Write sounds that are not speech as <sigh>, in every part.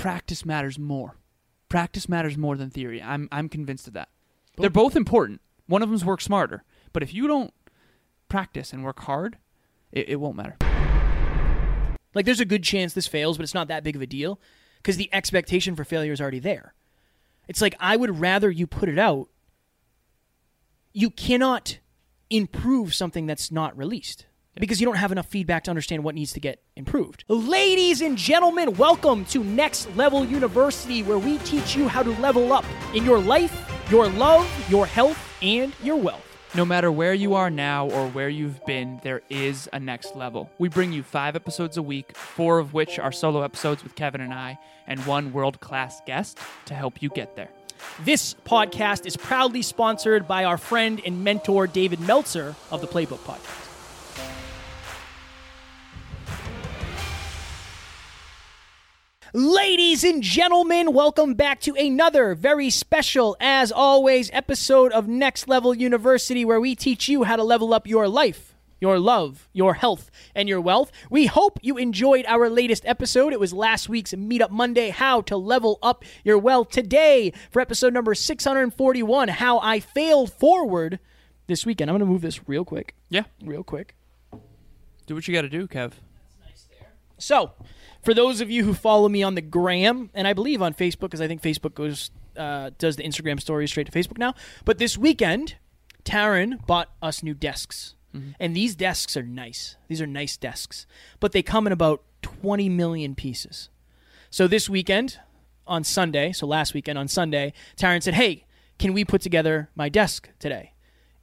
practice matters more. Practice matters more than theory. I'm I'm convinced of that. They're both important. One of them's work smarter, but if you don't practice and work hard, it, it won't matter. Like, there's a good chance this fails, but it's not that big of a deal because the expectation for failure is already there. It's like, I would rather you put it out. You cannot improve something that's not released because you don't have enough feedback to understand what needs to get improved. Ladies and gentlemen, welcome to Next Level University, where we teach you how to level up in your life, your love, your health, and your wealth. No matter where you are now or where you've been, there is a next level. We bring you five episodes a week, four of which are solo episodes with Kevin and I, and one world class guest to help you get there. This podcast is proudly sponsored by our friend and mentor, David Meltzer of the Playbook Podcast. Ladies and gentlemen, welcome back to another very special, as always, episode of Next Level University, where we teach you how to level up your life, your love, your health, and your wealth. We hope you enjoyed our latest episode. It was last week's Meetup Monday, How to Level Up Your Wealth. Today, for episode number 641, How I Failed Forward this weekend. I'm going to move this real quick, Yeah, real quick. do what you got to do, Kev. So, for those of you who follow me on the gram, and I believe on Facebook, because I think Facebook goes uh, does the Instagram stories straight to Facebook now. But this weekend, Taryn bought us new desks, and these desks are nice. These are nice desks, but they come in about 20 million pieces. So this weekend, on Sunday, so last weekend on Sunday, Taryn said, "Hey, can we put together my desk today?"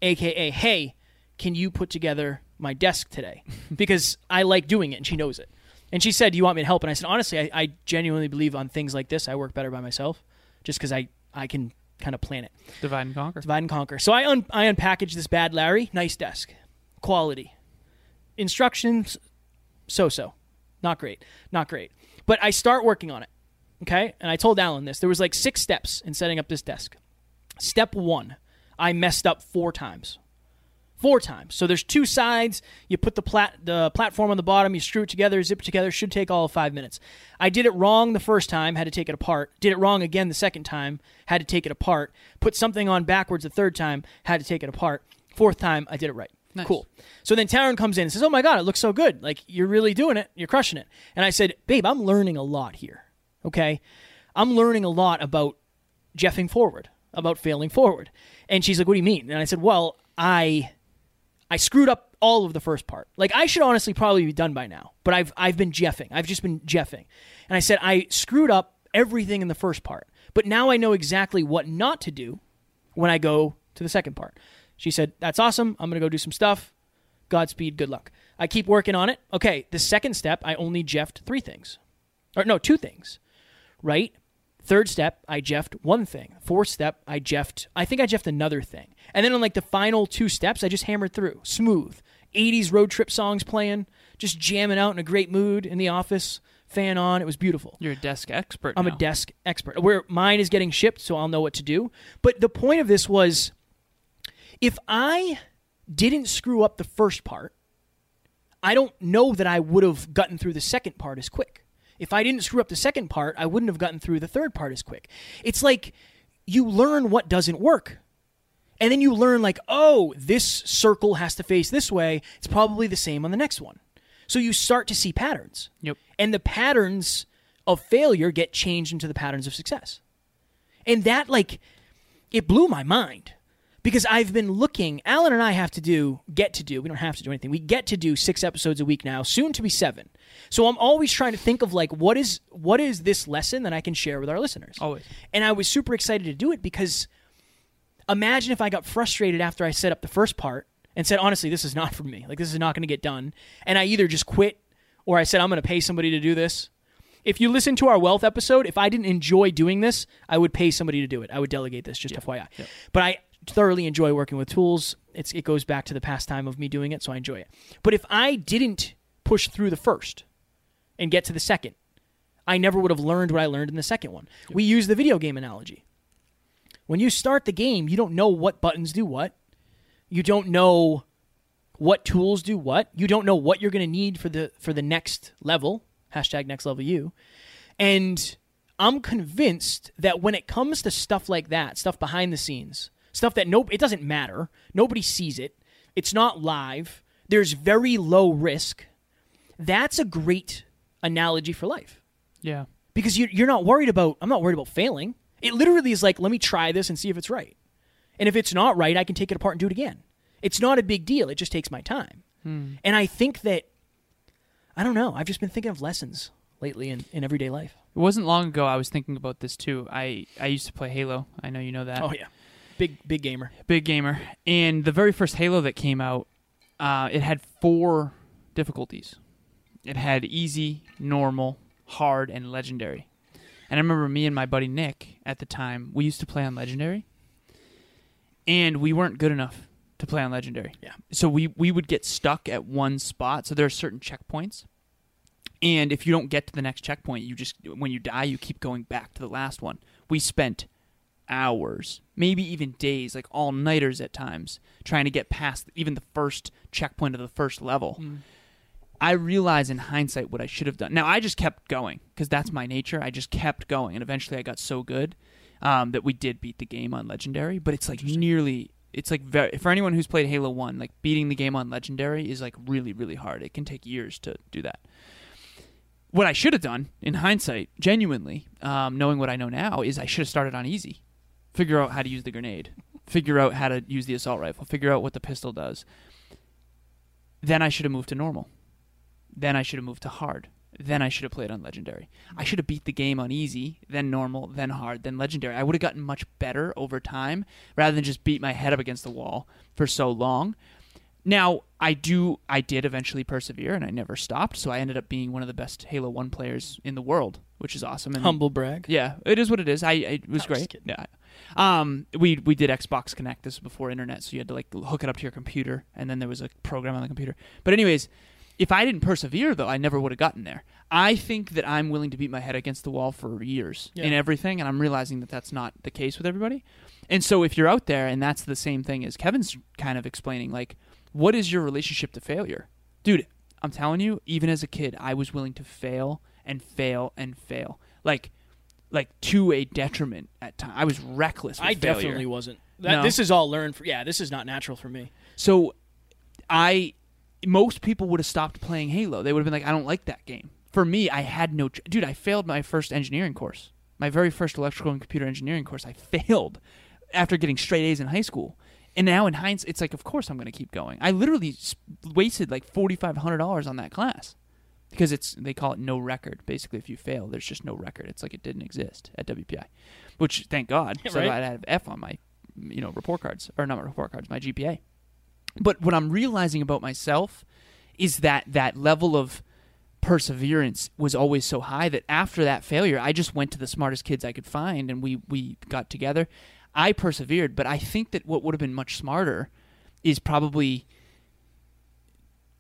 AKA, "Hey, can you put together my desk today?" <laughs> because I like doing it, and she knows it. And she said, "Do you want me to help?" And I said, "Honestly, I, I genuinely believe on things like this, I work better by myself, just because I I can kind of plan it, Divide and conquer. divide and conquer." So I un- I unpackaged this bad Larry, nice desk, quality, instructions, so so, not great, not great. But I start working on it, okay? And I told Alan this. There was like six steps in setting up this desk. Step one, I messed up four times four times. So there's two sides. You put the plat the platform on the bottom, you screw it together, zip it together. Should take all of five minutes. I did it wrong the first time, had to take it apart. Did it wrong again the second time, had to take it apart. Put something on backwards the third time, had to take it apart. Fourth time, I did it right. Nice. Cool. So then Taryn comes in and says, "Oh my god, it looks so good! Like you're really doing it. You're crushing it." And I said, "Babe, I'm learning a lot here. Okay, I'm learning a lot about jeffing forward, about failing forward." And she's like, "What do you mean?" And I said, "Well, I." I screwed up all of the first part. Like I should honestly probably be done by now, but I've I've been jeffing. I've just been jeffing. And I said I screwed up everything in the first part. But now I know exactly what not to do when I go to the second part. She said, "That's awesome. I'm going to go do some stuff. Godspeed, good luck." I keep working on it. Okay, the second step, I only jeffed 3 things. Or no, 2 things. Right? Third step, I jeffed one thing. Fourth step, I jeffed, I think I jeffed another thing. And then on like the final two steps, I just hammered through. Smooth. 80s road trip songs playing, just jamming out in a great mood in the office, fan on. It was beautiful. You're a desk expert. I'm now. a desk expert. Where mine is getting shipped, so I'll know what to do. But the point of this was if I didn't screw up the first part, I don't know that I would have gotten through the second part as quick. If I didn't screw up the second part, I wouldn't have gotten through the third part as quick. It's like you learn what doesn't work. And then you learn, like, oh, this circle has to face this way. It's probably the same on the next one. So you start to see patterns. Yep. And the patterns of failure get changed into the patterns of success. And that, like, it blew my mind because I've been looking. Alan and I have to do, get to do, we don't have to do anything. We get to do six episodes a week now, soon to be seven. So I'm always trying to think of, like, what is what is this lesson that I can share with our listeners? Always. And I was super excited to do it because imagine if I got frustrated after I set up the first part and said, honestly, this is not for me. Like, this is not going to get done. And I either just quit or I said, I'm going to pay somebody to do this. If you listen to our wealth episode, if I didn't enjoy doing this, I would pay somebody to do it. I would delegate this, just FYI. But I thoroughly enjoy working with tools. It's, it goes back to the pastime of me doing it, so I enjoy it. But if I didn't push through the first and get to the second, I never would have learned what I learned in the second one. We use the video game analogy. When you start the game, you don't know what buttons do what. You don't know what tools do what. You don't know what you're going to need for the for the next level. Hashtag next level you. And I'm convinced that when it comes to stuff like that, stuff behind the scenes, stuff that no, it doesn't matter. Nobody sees it. It's not live. There's very low risk. That's a great analogy for life Yeah. because you, you're not worried about. I'm not worried about failing. It literally is like, let me try this and see if it's right. And if it's not right, I can take it apart and do it again. It's not a big deal. It just takes my time. And I think that I don't know. I've just been thinking of lessons lately in, in everyday life. It wasn't long ago I was thinking about this too. I I used to play Halo. I know you know that. Oh yeah, big big gamer. Big gamer. And the very first Halo that came out, uh, it had four difficulties. It had easy, normal, hard, and legendary. And I remember me and my buddy Nick at the time, we used to play on legendary. And we weren't good enough to play on legendary. Yeah. So we, we would get stuck at one spot. So there are certain checkpoints. And if you don't get to the next checkpoint, you just when you die, you keep going back to the last one. We spent hours, maybe even days, like all nighters at times, trying to get past even the first checkpoint of the first level. Mm. I realize in hindsight what I should have done. Now I just kept going because that's my nature. I just kept going, and eventually I got so good um, that we did beat the game on legendary. But it's like nearly. It's like very, for anyone who's played Halo One, like beating the game on legendary is like really really hard. It can take years to do that what I should have done in hindsight, genuinely, um, knowing what I know now, is I should have started on easy. Figure out how to use the grenade. Figure out how to use the assault rifle. Figure out what the pistol does. Then I should have moved to normal. Then I should have moved to hard. Then I should have played on legendary. I should have beat the game on easy, then normal, then hard, then legendary. I would have gotten much better over time rather than just beat my head up against the wall for so long. Now, I do I did eventually persevere and I never stopped, so I ended up being one of the best Halo 1 players in the world, which is awesome. And Humble brag. yeah, it is what it is. I it was was great. Yeah. Um, we we did Xbox Connect. This was before internet, so you had to like hook it up to your computer, and then there was a program on the computer. But anyways, if I didn't persevere, though, I never would have gotten there. I think that I'm willing to beat my head against the wall for years Yeah. in everything, and I'm realizing that that's not the case with everybody. And so, if you're out there, and that's the same thing as Kevin's kind of explaining, like, what is your relationship to failure, dude? I'm telling you, even as a kid, I was willing to fail and fail and fail, like, like to a detriment at times. I was reckless. With I failure. definitely wasn't. That, No. This is all learned. For, yeah, this is not natural for me. So I most people would have stopped playing Halo. They would have been like, I don't like that game. For me, I had no ch- dude. I failed my first engineering course, my very first electrical and computer engineering course. I failed after getting straight A's in high school. And now in hindsight, it's like, of course I'm going to keep going. I literally wasted like forty five hundred dollars on that class because it's they call it no record. Basically, if you fail, there's just no record. It's like it didn't exist at WPI, which thank God. Yeah, <laughs> so right. I had an F on my you know report cards or not my report cards, my GPA. But what I'm realizing about myself is that that level of perseverance was always so high that after that failure, I just went to the smartest kids I could find and we we got together. I persevered, but I think that what would have been much smarter is probably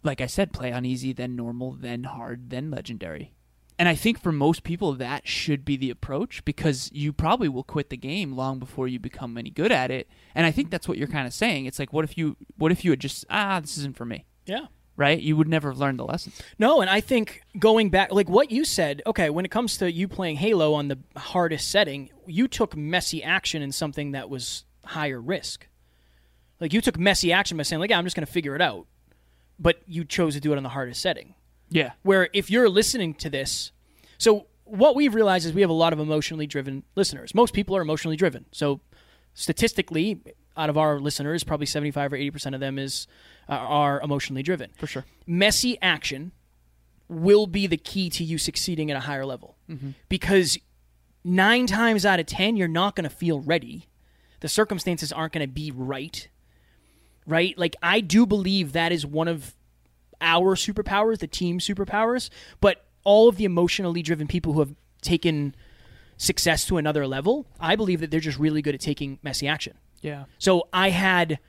like I said, play on easy, then normal, then hard, then legendary. And I think for most people that should be the approach because you probably will quit the game long before you become any good at it. And I think that's what you're kind of saying. It's like what if you what if you had just ah this isn't for me, Yeah. right? You would never have learned the lesson. No, and I think going back, like what you said, okay, when it comes to you playing Halo on the hardest setting, you took messy action in something that was higher risk. Like you took messy action by saying, like, yeah, I'm just going to figure it out. But you chose to do it on the hardest setting. Yeah. Where if you're listening to this, so what we've realized is we have a lot of emotionally driven listeners. Most people are emotionally driven. So statistically, out of our listeners, probably 75 or 80% of them is uh, are emotionally driven For sure. messy action will be the key to you succeeding at a higher level because nine times out of ten you're not going to feel ready the circumstances aren't going to be right right like i do believe that is one of our superpowers the team superpowers but all of the emotionally driven people who have taken success to another level i believe that they're just really good at taking messy action Yeah. so i had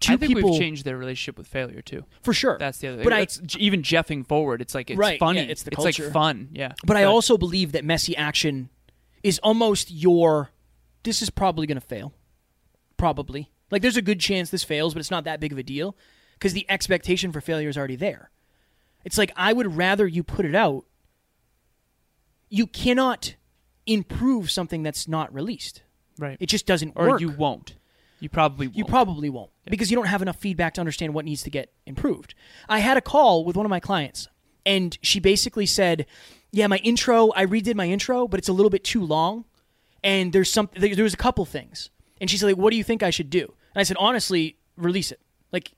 two I think people we've changed their relationship with failure too. for sure That's the other. Thing. But i even jeffing forward. It's like it's Right, funny. yeah, it's the culture. It's like fun. Yeah. But I also believe that messy action is almost your. This is probably going to fail. Probably. Like, there's a good chance this fails, but it's not that big of a deal because the expectation for failure is already there. It's like, I would rather you put it out. You cannot improve something that's not released. Right. It just doesn't or work. you won't. You probably won't. You probably won't because you don't have enough feedback to understand what needs to get improved. I had a call with one of my clients, and she basically said, "Yeah, my intro, I redid my intro, but it's a little bit too long, and there's some, there, there was a couple things." And she said, "Like, what do you think I should do?" And I said, "Honestly, release it. Like,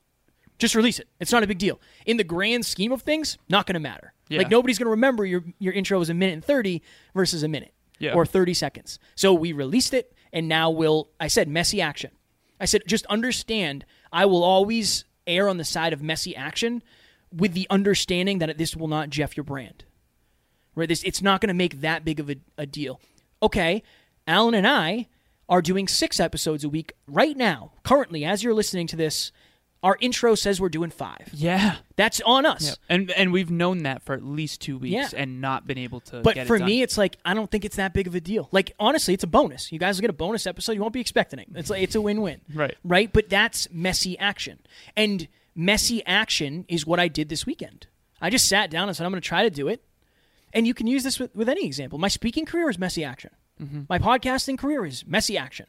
just release it. It's not a big deal. In the grand scheme of things, not going to matter. Yeah. Like, nobody's going to remember your your intro is a minute and thirty versus a minute." Yeah. Or 30 seconds. So we released it, and now we'll, I said, messy action. I said, just understand, I will always err on the side of messy action with the understanding that this will not Jeff your brand. Right? This, it's not going to make that big of a, a deal. Okay, Alan and I are doing six episodes a week right now. Currently, as you're listening to this, our intro says we're doing five. Yeah. That's on us. Yeah. And and we've known that for at least two weeks Yeah. and not been able to. But get for it done. me, it's like I don't think it's that big of a deal. Like honestly, it's a bonus. You guys will get a bonus episode. You won't be expecting it. It's like it's a win-win. <laughs> Right. Right. But that's messy action, and messy action is what I did this weekend. I just sat down and said I'm going to try to do it, and you can use this with, with any example. My speaking career is messy action. Mm-hmm. My podcasting career is messy action.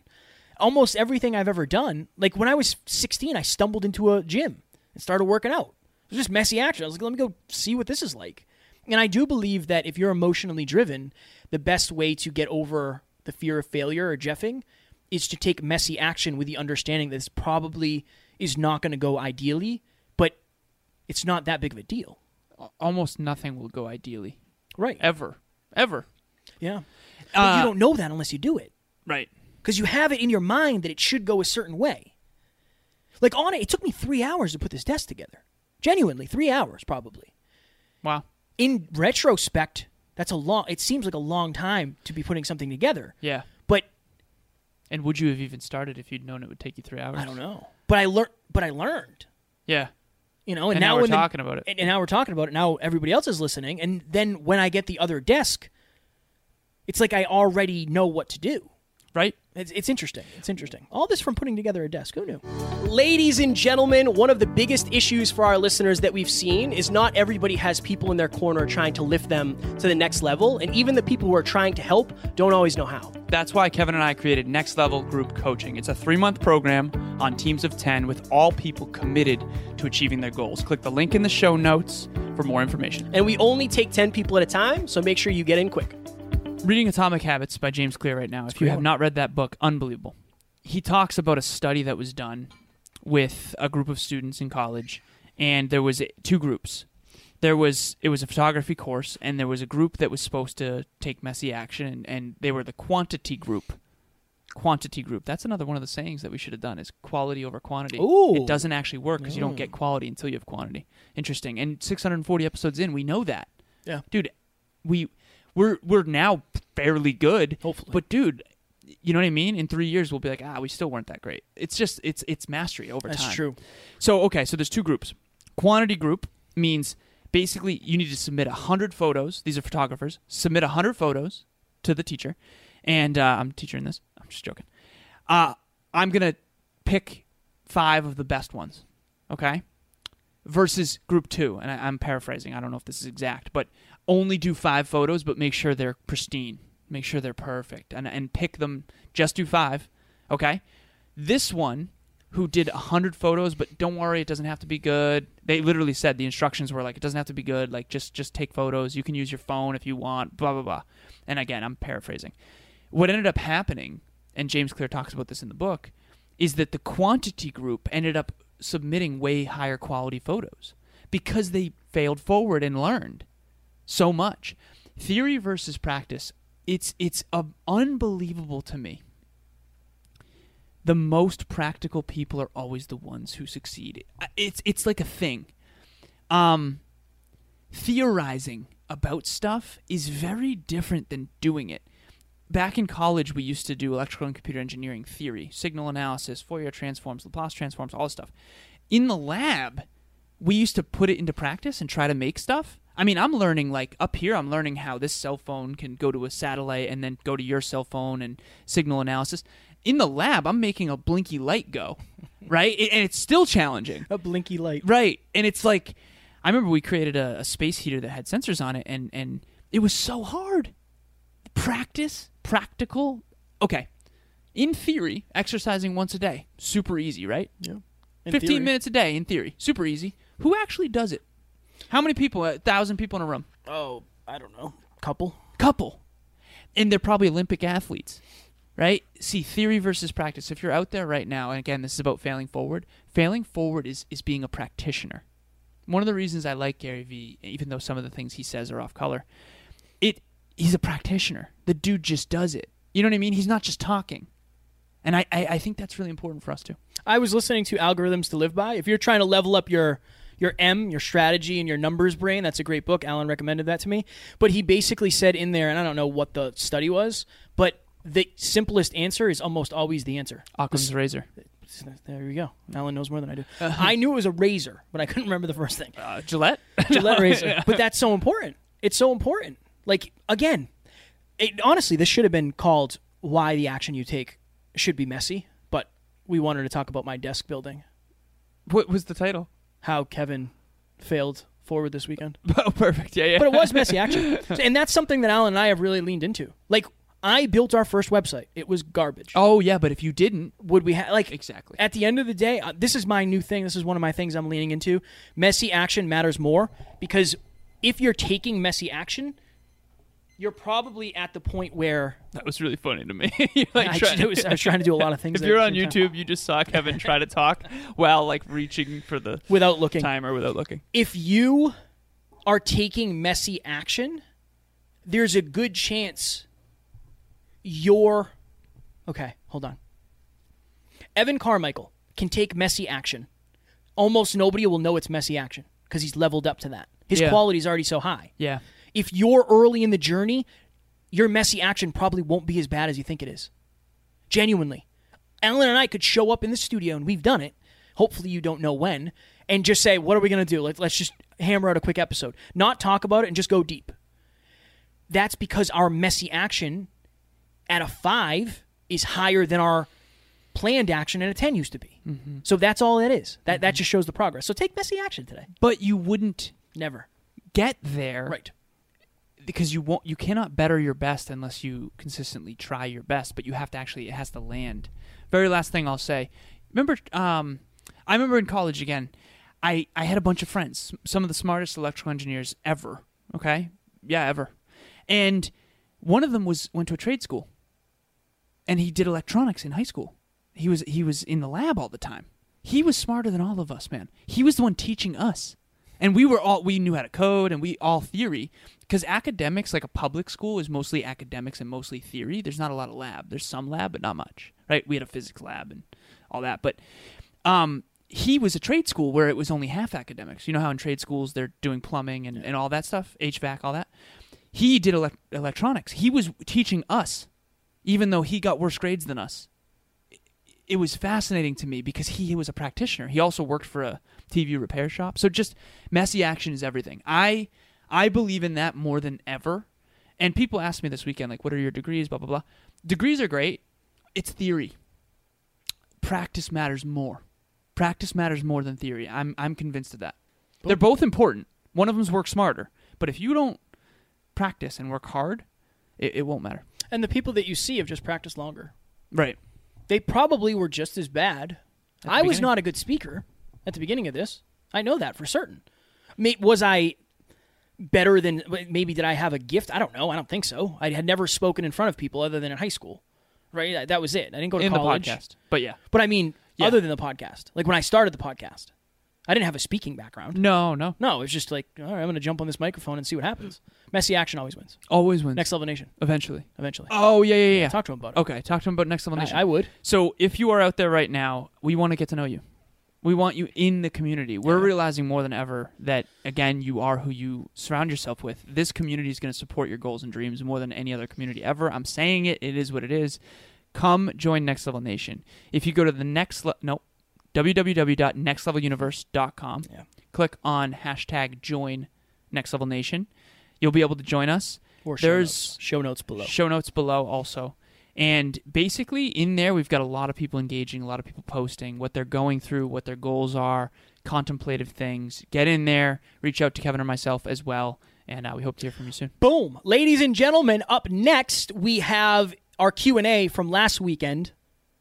Almost everything I've ever done, like when I was 16, I stumbled into a gym and started working out. It was just messy action. I was like, let me go see what this is like. And I do believe that if you're emotionally driven, the best way to get over the fear of failure or jeffing is to take messy action with the understanding that this probably is not going to go ideally, but it's not that big of a deal. almost nothing will go ideally Right. ever, ever. Yeah. But Uh, you don't know that unless you do it. Right. Because you have it in your mind that it should go a certain way. Like on it, it took me three hours to put this desk together. Genuinely, three hours probably. Wow. In retrospect, that's a long. It seems like a long time to be putting something together. Yeah. But And would you have even started if you'd known it would take you three hours? I don't know. But I learned. But I learned. Yeah. You know, and, And now we're when the- talking about it. and, and now we're talking about it. Now everybody else is listening, and then when I get the other desk, it's like I already know what to do. Right. It's, it's interesting. It's interesting. All this from putting together a desk. Who knew? Ladies and gentlemen, one of the biggest issues for our listeners that we've seen is not everybody has people in their corner trying to lift them to the next level, and even the people who are trying to help don't always know how. That's why Kevin and I created Next Level Group Coaching. It's a three month program on teams of 10 with all people committed to achieving their goals. Click the link in the show notes for more information. And we only take 10 people at a time, so make sure you get in quick. Reading Atomic Habits by James Clear right now. If you have one. not read that book, unbelievable. He talks about a study that was done with a group of students in college, and there was two groups. There was it was a photography course, and there was a group that was supposed to take messy action, and, and they were the quantity group. Quantity group. That's another one of the sayings that we should have done is quality over quantity. Ooh. It doesn't actually work because you don't get mm. quality until you have quantity. Interesting. And 640 episodes in, we know that Yeah. dude we we're we're now fairly good. Hopefully. but dude you know what i mean? In three years we'll be like ah we still weren't that great. It's just it's it's mastery over That's time. That's true. so okay so there's two groups. Quantity group means basically you need to submit 100 photos. These are photographers. Submit 100 photos to the teacher. And uh, i'm teaching this. I'm just joking. Uh, i'm gonna pick five of the best ones okay? Versus group two. And I, i'm paraphrasing. I don't know if this is exact but only do five photos but make sure they're pristine. Make sure they're perfect. And, and pick them. Just do five okay? This one who did 100 photos but don't worry it doesn't have to be good. They literally said the instructions were like it doesn't have to be good. Like just just take photos. You can use your phone if you want blah blah blah. And again i'm paraphrasing. What ended up happening and james clear talks about this in the book is that the quantity group ended up submitting way higher quality photos because they failed forward and learned so much. Theory versus practice. It's it's uh, unbelievable to me. The most practical people are always the ones who succeed. It's it's like a thing. Um theorizing about stuff is very different than doing it. Back in college we used to do electrical and computer engineering theory signal analysis fourier transforms laplace transforms all this stuff. In the lab we used to put it into practice and try to make stuff i mean i'm learning like up here i'm learning how this cell phone can go to a satellite and then go to your cell phone and signal analysis in the lab i'm making a blinky light go <laughs> right and it's still challenging A blinky light. Right. And it's like I remember we created a, a space heater that had sensors on it and and it was so hard. practice, practical. Okay. In theory, exercising once a day, super easy, right? Yeah. 15 minutes a day, in theory, super easy. Who actually does it? How many people? A thousand people in a room? Oh, I don't know. Couple. Couple. And they're probably Olympic athletes, right? See, theory versus practice. If you're out there right now, and again, this is about failing forward, failing forward is, is being a practitioner. One of the reasons I like Gary Vee, even though some of the things he says are off color, it he's a practitioner. The dude just does it. You know what I mean? He's not just talking. And I, I, I think that's really important for us too. I was listening to Algorithms to Live By. If you're trying to level up your your M, your strategy, and your numbers brain, that's a great book. Alan recommended that to me. But he basically said in there, and I don't know what the study was, but the simplest answer is almost always the answer. Occam's razor. There you go. Alan knows more than I do. I knew it was a razor, but I couldn't remember the first thing. Uh, Gillette? <laughs> Gillette razor. <laughs> But that's so important. It's so important. Like again, it, honestly, this should have been called "Why the Action You Take Should Be Messy." But we wanted to talk about my desk building, what was the title? How Kevin failed forward this weekend. <laughs> Oh, perfect. Yeah, yeah. But it was messy <laughs> action, and that's something that Alan and I have really leaned into. Like I built our first website; it was garbage. Oh, yeah, but if you didn't, Would we have like exactly. at the end of the day, uh, this is my new thing. This is one of my things I'm leaning into. Messy action matters more because if you're taking messy action, you're probably at the point where That was really funny to me. <laughs> <laughs> Like I, trying- was- I was trying to do a lot of things. <laughs> if you're on same time YouTube, you just saw Kevin try to talk while like reaching for the without looking. timer without looking. If you are taking messy action, there's a good chance you're okay. Hold on. Evan Carmichael can take messy action. Almost nobody will know it's messy action because he's leveled up to that. His Yeah. quality is already so high. Yeah. If you're early in the journey, your messy action probably won't be as bad as you think it is. Genuinely. Alan and I could show up in the studio, and we've done it. Hopefully, you don't know when, and just say, What are we going to do? Let, let's just hammer out a quick episode. Not talk about it and just go deep. That's because our messy action at a five is higher than our planned action at a 10 used to be. Mm-hmm. So that's all it is. That, that mm-hmm. just shows the progress. So take messy action today. But you wouldn't Never. get there Right. Because you won't you cannot better your best unless you consistently try your best but you have to actually it has to land. Very last thing i'll say. Remember um i remember in college again i i had a bunch of friends some of the smartest electrical engineers ever okay? Yeah ever. And one of them was went to a trade school. And he did electronics in high school. He was he was in the lab all the time. He was smarter than all of us man. He was the one teaching us and we were all we knew how to code and we all theory because academics like a public school is mostly academics and mostly theory. There's not a lot of lab. There's some lab but not much right? We had a physics lab and all that. But um he was a trade school where it was only half academics. You know how in trade schools they're doing plumbing and, and all that stuff hvac all that? He did elec electronics. He was teaching us even though he got worse grades than us. It was fascinating to me because he was a practitioner. He also worked for a TV repair shop. So just messy action is everything. I I believe in that more than ever. And people ask me this weekend like what are your degrees blah blah blah. Degrees are great. It's theory. Practice matters more. Practice matters more than theory. I'm I'm convinced of that. They're both important. One of them's work smarter. But if you don't practice and work hard, it, it won't matter. And the people that you see have just practiced longer. Right. They probably were just as bad. I was not a good speaker at the beginning of this. I know that for certain. May, was I better than maybe did I have a gift? I don't know. I don't think so. I had never spoken in front of people other than in high school. Right? That, was it. I didn't go to In college. the podcast. But yeah. But I mean, Yeah. other than the podcast. Like when I started the podcast, I didn't have a speaking background. No, no. No, it was just like, all right, I'm going to jump on this microphone and see what happens. Messy action always wins. Always wins. Next Level Nation, Eventually. eventually. Oh yeah, yeah, yeah. Talk to him about it. Okay, talk to him about next level nation. I, I would. so if you are out there right now, we want to get to know you. We want you in the community. We're realizing more than ever that again, you are who you surround yourself with. This community is going to support your goals and dreams more than any other community ever. I'm saying it. It is what it is. Come join Next Level Nation. If you go to the next le- no www.nextleveluniverse.com, Yeah. click on hashtag join Next Level Nation, you'll be able to join us. Or show There's- notes. show notes below. Show notes below also. And basically, in there, we've got a lot of people engaging, a lot of people posting what they're going through, what their goals are, contemplative things. Get in there, reach out to Kevin or myself as well, And uh, we hope to hear from you soon. Boom, ladies and gentlemen. Up next, we have our Q and A from last weekend,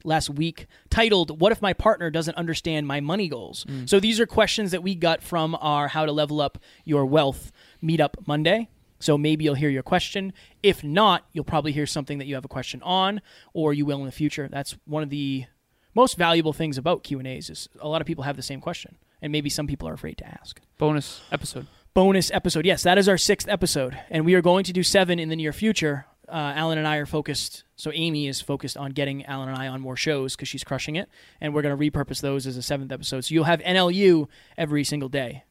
last week, titled "What if my partner doesn't understand my money goals?" So these are questions that we got from our How to Level Up Your Wealth meetup Monday. So maybe you'll hear your question. If not, you'll probably hear something that you have a question on, or you will in the future. That's one of the most valuable things about Q and A's is a lot of people have the same question, and maybe some people are afraid to ask Bonus episode. bonus episode. Yes, that is our sixth episode, and we are going to do seven in the near future. Uh, Alan and I are focused. So Amy is focused on getting Alan and I on more shows because she's crushing it, and we're going to repurpose those as a seventh episode. So you'll have NLU every single day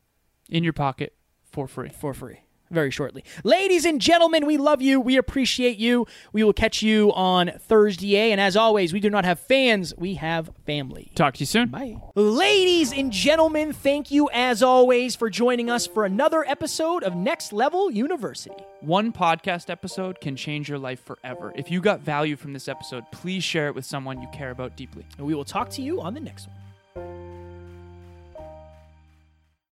In your pocket for free. for free very shortly. Ladies and gentlemen, we love you. We appreciate you. We will catch you on Thursday. And as always, we do not have fans, we have family. Talk to you soon. Bye. Ladies and gentlemen, thank you as always for joining us for another episode of Next Level University. One podcast episode can change your life forever. If you got value from this episode, please share it with someone you care about deeply. And we will talk to you on the next one.